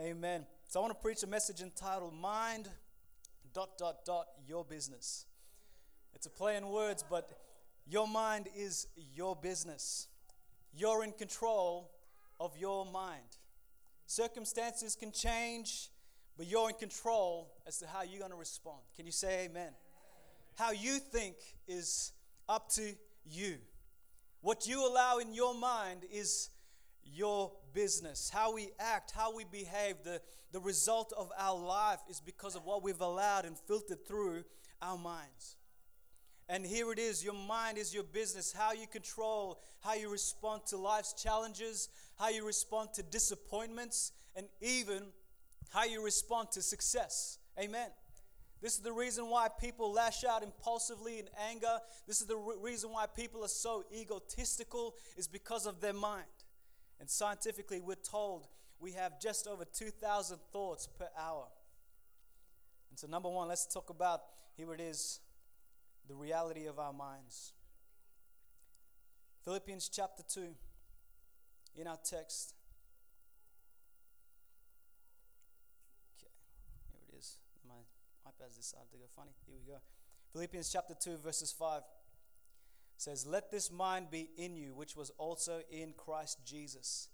Amen. So I want to preach a message entitled Mind dot dot dot your business. It's a play in words, but your mind is your business. You're in control of your mind. Circumstances can change, but you're in control as to how you're going to respond. Can you say amen? amen? How you think is up to you. What you allow in your mind is your business. How we act, how we behave, the, the result of our life is because of what we've allowed and filtered through our minds. And here it is your mind is your business. How you control, how you respond to life's challenges, how you respond to disappointments, and even how you respond to success. Amen. This is the reason why people lash out impulsively in anger. This is the re- reason why people are so egotistical, is because of their mind. And scientifically, we're told we have just over 2,000 thoughts per hour. And so, number one, let's talk about here it is the reality of our minds. Philippians chapter 2, in our text. Okay, here it is. My iPad's decided to go funny. Here we go. Philippians chapter 2, verses 5 says, Let this mind be in you, which was also in Christ Jesus.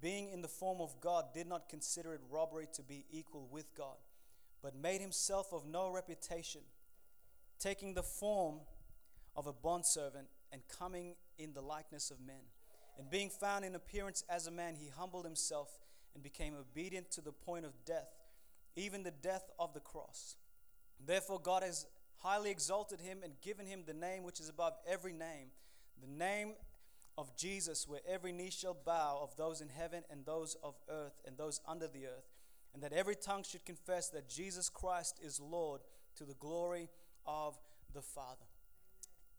Being in the form of God, did not consider it robbery to be equal with God, but made himself of no reputation, taking the form of a bondservant and coming in the likeness of men. And being found in appearance as a man, he humbled himself and became obedient to the point of death, even the death of the cross. Therefore, God has highly exalted him and given him the name which is above every name, the name of Jesus, where every knee shall bow of those in heaven and those of earth and those under the earth, and that every tongue should confess that Jesus Christ is Lord to the glory of the Father.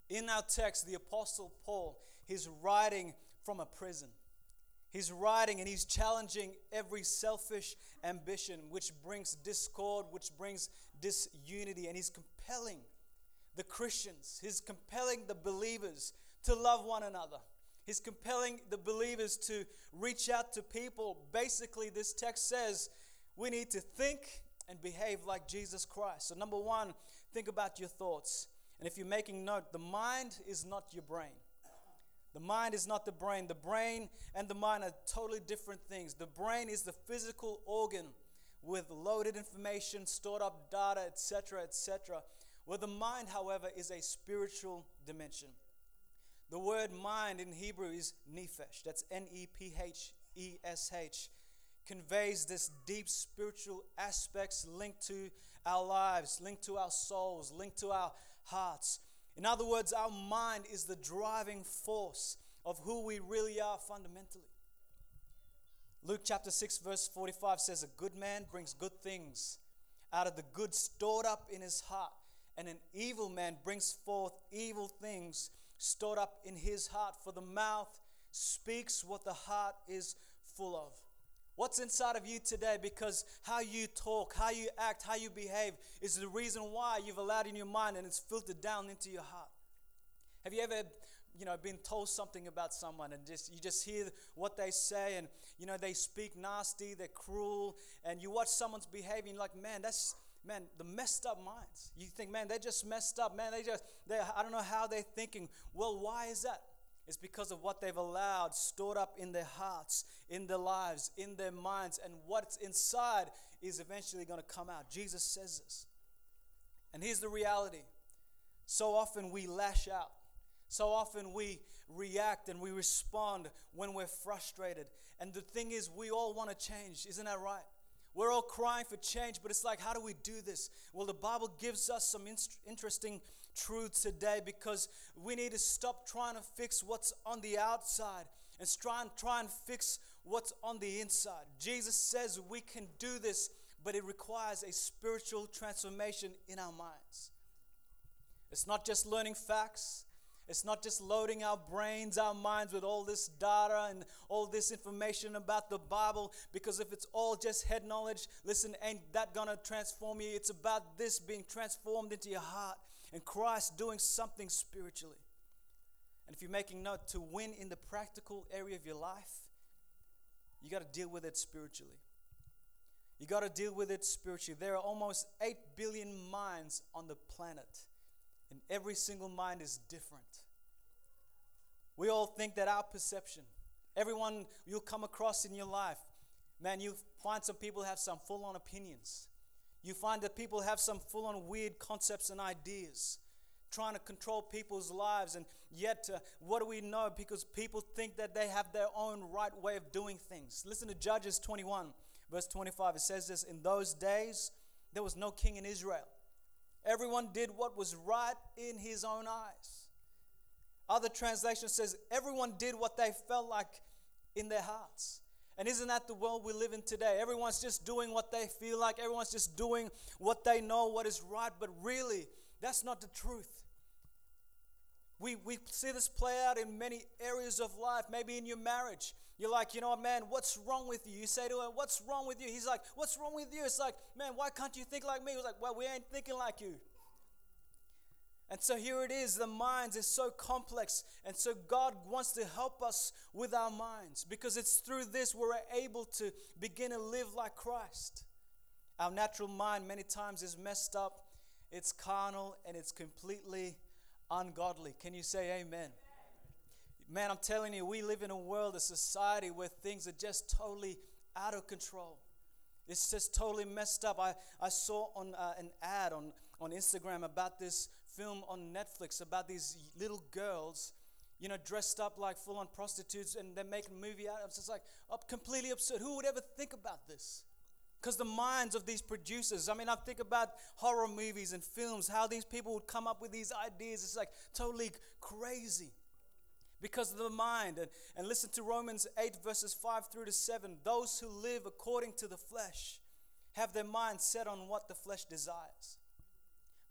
In our text, the Apostle Paul, he's writing from a prison. He's writing and he's challenging every selfish ambition which brings discord, which brings disunity, and he's compelling the Christians, he's compelling the believers to love one another. He's compelling the believers to reach out to people. Basically, this text says we need to think and behave like Jesus Christ. So, number one, think about your thoughts. And if you're making note, the mind is not your brain. The mind is not the brain. The brain and the mind are totally different things. The brain is the physical organ with loaded information, stored up data, etc., etc. Where the mind, however, is a spiritual dimension. The word mind in Hebrew is nephesh. That's N E P H E S H. Conveys this deep spiritual aspects linked to our lives, linked to our souls, linked to our hearts. In other words, our mind is the driving force of who we really are fundamentally. Luke chapter 6, verse 45 says, A good man brings good things out of the good stored up in his heart, and an evil man brings forth evil things stored up in his heart. For the mouth speaks what the heart is full of. What's inside of you today? Because how you talk, how you act, how you behave is the reason why you've allowed in your mind and it's filtered down into your heart. Have you ever you know been told something about someone and just you just hear what they say and you know they speak nasty they're cruel and you watch someone's behaving like man that's man the messed up minds you think man they just messed up man they just they i don't know how they're thinking well why is that it's because of what they've allowed stored up in their hearts in their lives in their minds and what's inside is eventually going to come out jesus says this and here's the reality so often we lash out so often we react and we respond when we're frustrated. And the thing is, we all want to change. Isn't that right? We're all crying for change, but it's like, how do we do this? Well, the Bible gives us some in- interesting truths today because we need to stop trying to fix what's on the outside and try and, try and fix what's on the inside. Jesus says we can do this, but it requires a spiritual transformation in our minds. It's not just learning facts, it's not just loading our brains, our minds with all this data and all this information about the Bible, because if it's all just head knowledge, listen, ain't that gonna transform you? It's about this being transformed into your heart and Christ doing something spiritually. And if you're making note, to win in the practical area of your life, you got to deal with it spiritually. You got to deal with it spiritually. There are almost 8 billion minds on the planet, and every single mind is different. We all think that our perception, everyone you'll come across in your life, man, you find some people have some full on opinions. You find that people have some full on weird concepts and ideas, trying to control people's lives. And yet, uh, what do we know? Because people think that they have their own right way of doing things. Listen to Judges 21, verse 25. It says this In those days, there was no king in Israel. Everyone did what was right in his own eyes. Other translation says everyone did what they felt like in their hearts. And isn't that the world we live in today? Everyone's just doing what they feel like, everyone's just doing what they know what is right, but really, that's not the truth. We, we see this play out in many areas of life, maybe in your marriage. You're like, you know what, man, what's wrong with you? You say to him, what's wrong with you? He's like, what's wrong with you? It's like, man, why can't you think like me? He's like, well, we ain't thinking like you. And so here it is the minds is so complex. And so God wants to help us with our minds because it's through this we're able to begin to live like Christ. Our natural mind, many times, is messed up, it's carnal, and it's completely ungodly. Can you say amen? Man, I'm telling you, we live in a world, a society where things are just totally out of control. It's just totally messed up. I, I saw on uh, an ad on, on Instagram about this film on Netflix about these little girls, you know, dressed up like full on prostitutes and they're making a movie out of it. It's like completely absurd. Who would ever think about this? Because the minds of these producers, I mean, I think about horror movies and films, how these people would come up with these ideas. It's like totally crazy because of the mind. And, and listen to Romans 8, verses 5 through to 7. Those who live according to the flesh have their mind set on what the flesh desires.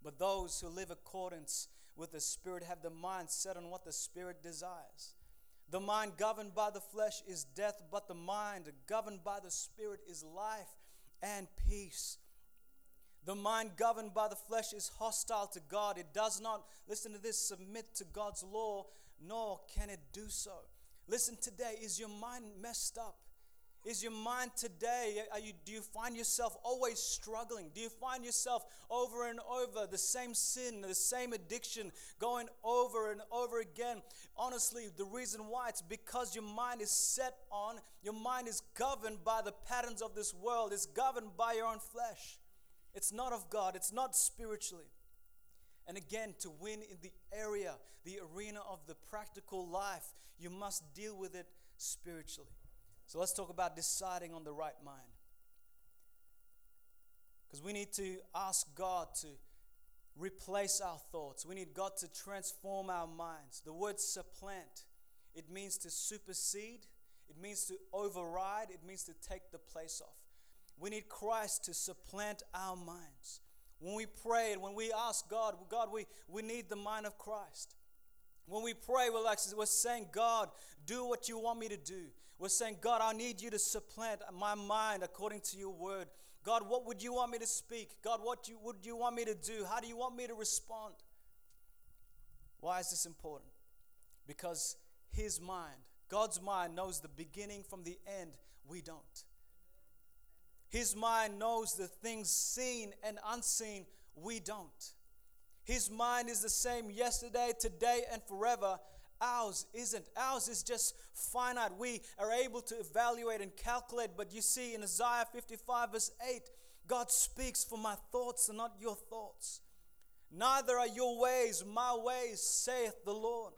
But those who live accordance with the Spirit have the mind set on what the Spirit desires. The mind governed by the flesh is death, but the mind governed by the Spirit is life and peace. The mind governed by the flesh is hostile to God. It does not, listen to this, submit to God's law, nor can it do so. Listen today, is your mind messed up? Is your mind today, are you, do you find yourself always struggling? Do you find yourself over and over the same sin, the same addiction going over and over again? Honestly, the reason why it's because your mind is set on, your mind is governed by the patterns of this world, it's governed by your own flesh. It's not of God, it's not spiritually. And again, to win in the area, the arena of the practical life, you must deal with it spiritually. So let's talk about deciding on the right mind. Because we need to ask God to replace our thoughts. We need God to transform our minds. The word supplant, it means to supersede, it means to override, it means to take the place of. We need Christ to supplant our minds. When we pray and when we ask God, God, we, we need the mind of Christ. When we pray, we're, like, we're saying, God, do what you want me to do. We're saying, God, I need you to supplant my mind according to your word. God, what would you want me to speak? God, what you, would you want me to do? How do you want me to respond? Why is this important? Because his mind, God's mind, knows the beginning from the end. We don't. His mind knows the things seen and unseen. We don't. His mind is the same yesterday, today, and forever. Ours isn't. Ours is just finite. We are able to evaluate and calculate. But you see, in Isaiah 55, verse 8, God speaks, For my thoughts are not your thoughts, neither are your ways my ways, saith the Lord.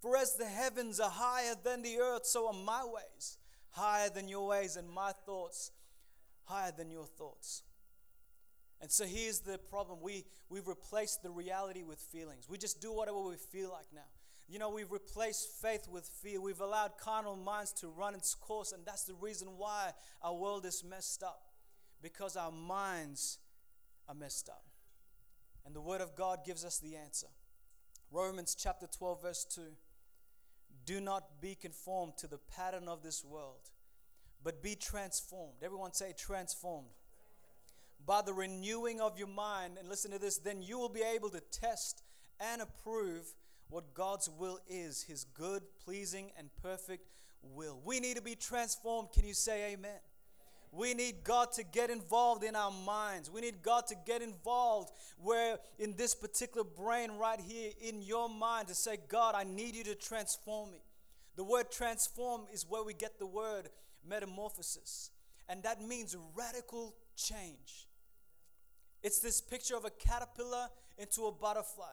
For as the heavens are higher than the earth, so are my ways higher than your ways, and my thoughts higher than your thoughts. And so here's the problem. We, we've replaced the reality with feelings. We just do whatever we feel like now. You know, we've replaced faith with fear. We've allowed carnal minds to run its course, and that's the reason why our world is messed up because our minds are messed up. And the Word of God gives us the answer. Romans chapter 12, verse 2 Do not be conformed to the pattern of this world, but be transformed. Everyone say, transformed. By the renewing of your mind, and listen to this, then you will be able to test and approve what God's will is His good, pleasing, and perfect will. We need to be transformed. Can you say amen? We need God to get involved in our minds. We need God to get involved where in this particular brain right here in your mind to say, God, I need you to transform me. The word transform is where we get the word metamorphosis. And that means radical change. It's this picture of a caterpillar into a butterfly.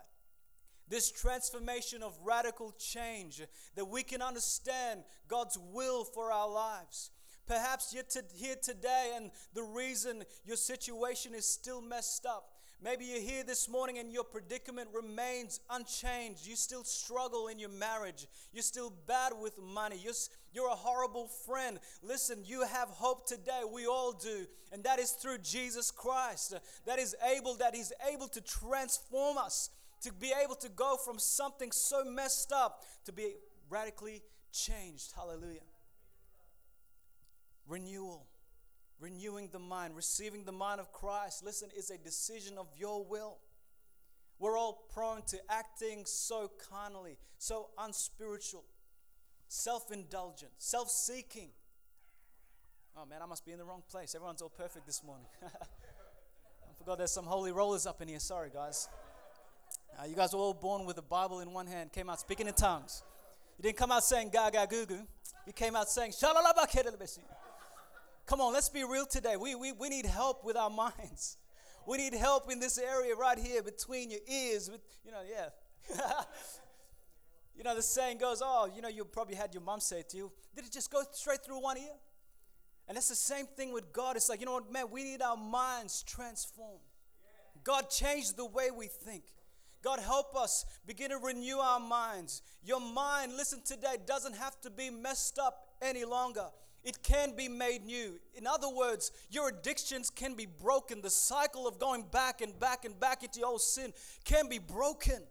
This transformation of radical change that we can understand God's will for our lives. Perhaps you're here today and the reason your situation is still messed up. Maybe you're here this morning and your predicament remains unchanged. You still struggle in your marriage. You're still bad with money. You're, you're a horrible friend. Listen, you have hope today. We all do. And that is through Jesus Christ. Uh, that is able, that He's able to transform us, to be able to go from something so messed up to be radically changed. Hallelujah renewal, renewing the mind, receiving the mind of Christ. Listen, is a decision of your will. We're all prone to acting so carnally, so unspiritual, self indulgent, self seeking. Oh man, I must be in the wrong place. Everyone's all perfect this morning. I forgot there's some holy rollers up in here. Sorry, guys. Uh, you guys were all born with a Bible in one hand, came out speaking in tongues. You didn't come out saying gaga goo goo. You came out saying shalalaba Come on, let's be real today. We, we, we need help with our minds. We need help in this area right here between your ears. With, you know, yeah. you know, the saying goes, oh, you know, you probably had your mom say to you, did it just go straight through one ear? And that's the same thing with God. It's like, you know what, man, we need our minds transformed. God changed the way we think. God, help us begin to renew our minds. Your mind, listen today, doesn't have to be messed up any longer it can be made new. In other words, your addictions can be broken. The cycle of going back and back and back into old sin can be broken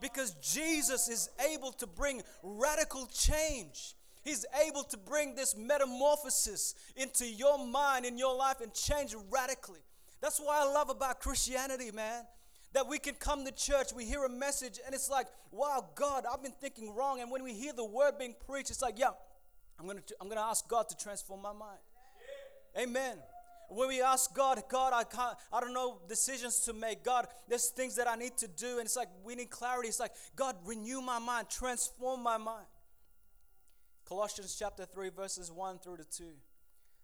because Jesus is able to bring radical change. He's able to bring this metamorphosis into your mind, in your life, and change radically. That's why I love about Christianity, man. That we can come to church, we hear a message, and it's like, wow, God, I've been thinking wrong. And when we hear the word being preached, it's like, yeah, I'm going to, I'm going to ask God to transform my mind. Yeah. Amen. When we ask God, God, I can't, I don't know decisions to make. God, there's things that I need to do. And it's like we need clarity. It's like, God, renew my mind, transform my mind. Colossians chapter 3, verses 1 through to 2.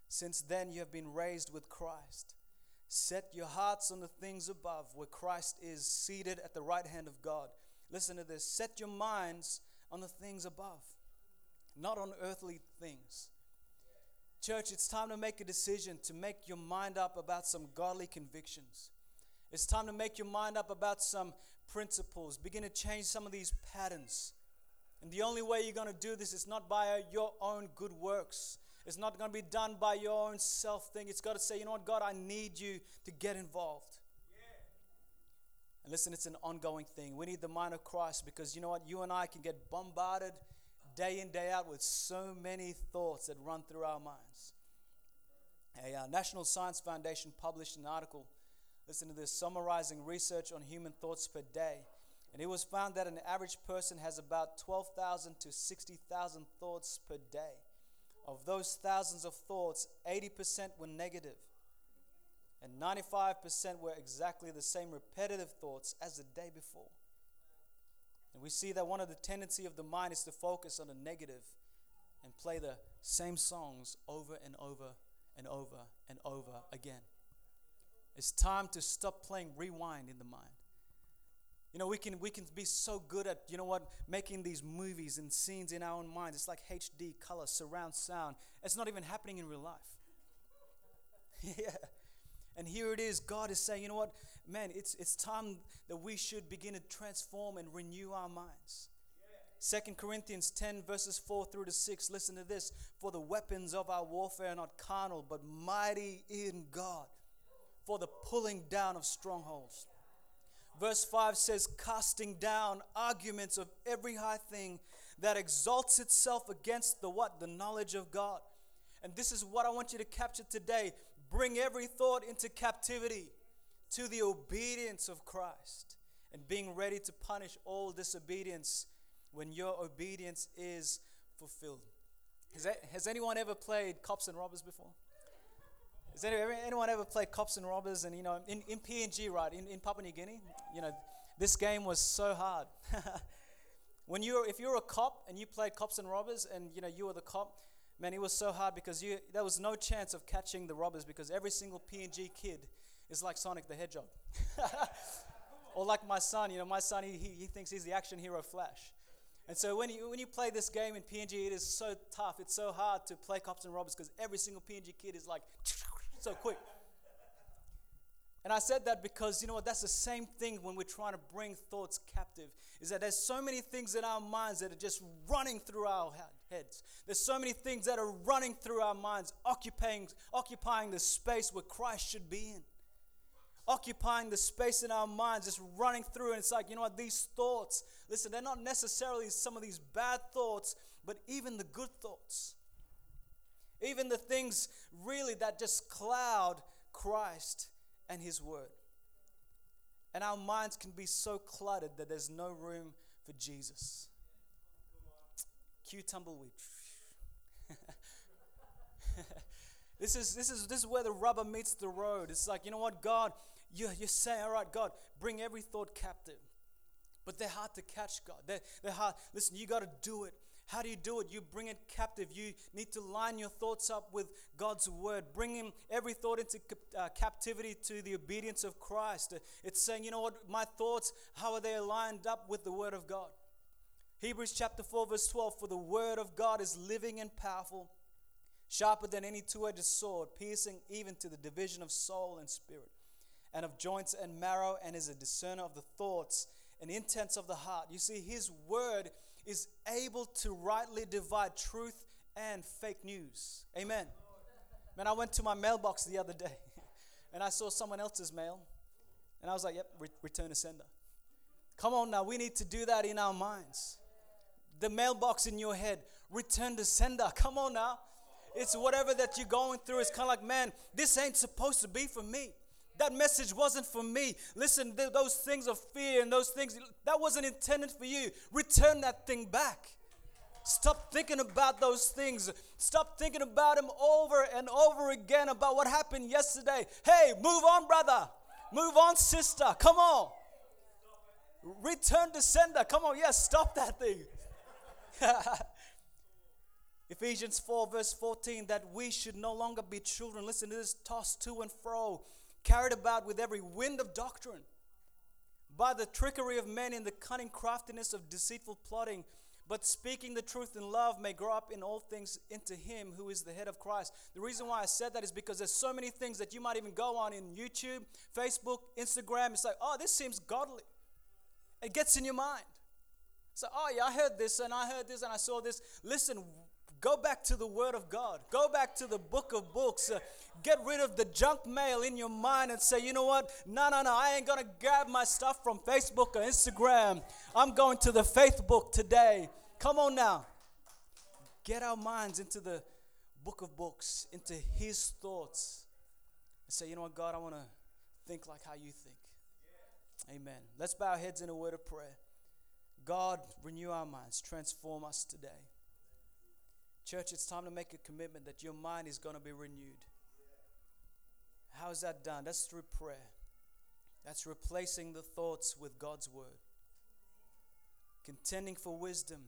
Since then you have been raised with Christ. Set your hearts on the things above, where Christ is seated at the right hand of God. Listen to this. Set your minds on the things above not on earthly things. Church, it's time to make a decision to make your mind up about some godly convictions. It's time to make your mind up about some principles. Begin to change some of these patterns. And the only way you're going to do this is not by uh, your own good works. It's not going to be done by your own self thing. It's got to say, you know what, God, I need you to get involved. Yeah. And listen, it's an ongoing thing. We need the mind of Christ because you know what? You and I can get bombarded day in, day out with so many thoughts that run through our minds. A uh, National Science Foundation published an article, listen to this, summarizing research on human thoughts per day. And it was found that an average person has about 12,000 to 60,000 thoughts per day. Of those thousands of thoughts, 80% were negative, and 95% were exactly the same repetitive thoughts as the day before. And we see that one of the tendency of the mind is to focus on the negative and play the same songs over and over and over and over again. It's time to stop playing rewind in the mind. You know, we can we can be so good at, you know what, making these movies and scenes in our own minds. It's like HD, color, surround sound. It's not even happening in real life. yeah. And here it is, God is saying, you know what, man, it's, it's time that we should begin to transform and renew our minds. Second Corinthians 10, verses 4 through to 6. Listen to this. For the weapons of our warfare are not carnal, but mighty in God for the pulling down of strongholds. Verse 5 says, casting down arguments of every high thing that exalts itself against the what? The knowledge of God. And this is what I want you to capture today. Bring every thought into captivity to the obedience of Christ and being ready to punish all disobedience when your obedience is fulfilled. Has, that, has anyone ever played cops and robbers before? Has anyone, ever played cops and robbers? And you know, in, in PNG, right, in, in Papua New Guinea, you know, this game was so hard. when you're, if you're a cop and you played cops and robbers, and you know you were the cop, man, it was so hard because you there was no chance of catching the robbers because every single PNG kid is like Sonic the Hedgehog. or like my son, you know, my son, he, he, thinks he's the action hero Flash. And so when you, when you play this game in PNG, it is so tough. It's so hard to play cops and robbers because every single PNG kid is like so quick. And I said that because, you know what, that's the same thing when we're trying to bring thoughts captive. Is that there's so many things in our minds that are just running through our heads. There's so many things that are running through our minds, occupying, occupying the space where Christ should be in occupying the space in our minds, just running through. And it's like, you know what, these thoughts, listen, they're not necessarily some of these bad thoughts, but even the good thoughts. Even the things really that just cloud Christ and His Word. And our minds can be so cluttered that there's no room for Jesus. Cue tumbleweed. this is this is this is where the rubber meets the road. It's like, you know what, God, you, you say, all right, God, bring every thought captive. But they're hard to catch, God. They're, they're hard. Listen, you got to do it. How do you do it? You bring it captive. You need to line your thoughts up with God's word. Bring him every thought into uh, captivity to the obedience of Christ. It's saying, you know what? My thoughts, how are they lined up with the word of God? Hebrews chapter 4, verse 12 For the word of God is living and powerful, sharper than any two edged sword, piercing even to the division of soul and spirit and of joints and marrow, and is a discerner of the thoughts and intents of the heart. You see, his word is able to rightly divide truth and fake news. Amen. Man, I went to my mailbox the other day and I saw someone else's mail, and I was like, yep, re- return to sender. Come on now, we need to do that in our minds. The mailbox in your head, return to sender. Come on now. It's whatever that you're going through. It's kind of like, man, this ain't supposed to be for me. That message wasn't for me. Listen, th- those things of fear and those things, that wasn't intended for you. Return that thing back. Stop thinking about those things. Stop thinking about them over and over again about what happened yesterday. Hey, move on, brother. Move on, sister. Come on. Return to sender. Come on. Yes, stop that thing. Ephesians 4, verse 14, that we should no longer be children. Listen to this tossed to and fro carried about with every wind of doctrine, by the trickery of men in the cunning craftiness of deceitful plotting, but speaking the truth in love may grow up in all things into Him who is the head of Christ. The reason why I said that is because there's so many things that you might even go on in YouTube, Facebook, Instagram. It's like, oh, this seems godly. It gets in your mind. So, oh, yeah, I heard this and I heard this and I saw this. Listen, Go back to the Word of God. Go back to the book of books. Uh, get rid of the junk mail in your mind and say, you know what? No, no, no. I ain't going to grab my stuff from Facebook or Instagram. I'm going to the faith book today. Come on now. Get our minds into the book of books, into His thoughts. And say, you know what, God, I want to think like how you think. Amen. Let's bow our heads in a word of prayer. God, renew our minds, transform us today. Church, it's time to make a commitment that your mind is going to be renewed. How is that done? That's through prayer. That's replacing the thoughts with God's word. Contending for wisdom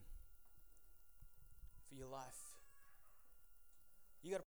for your life. You got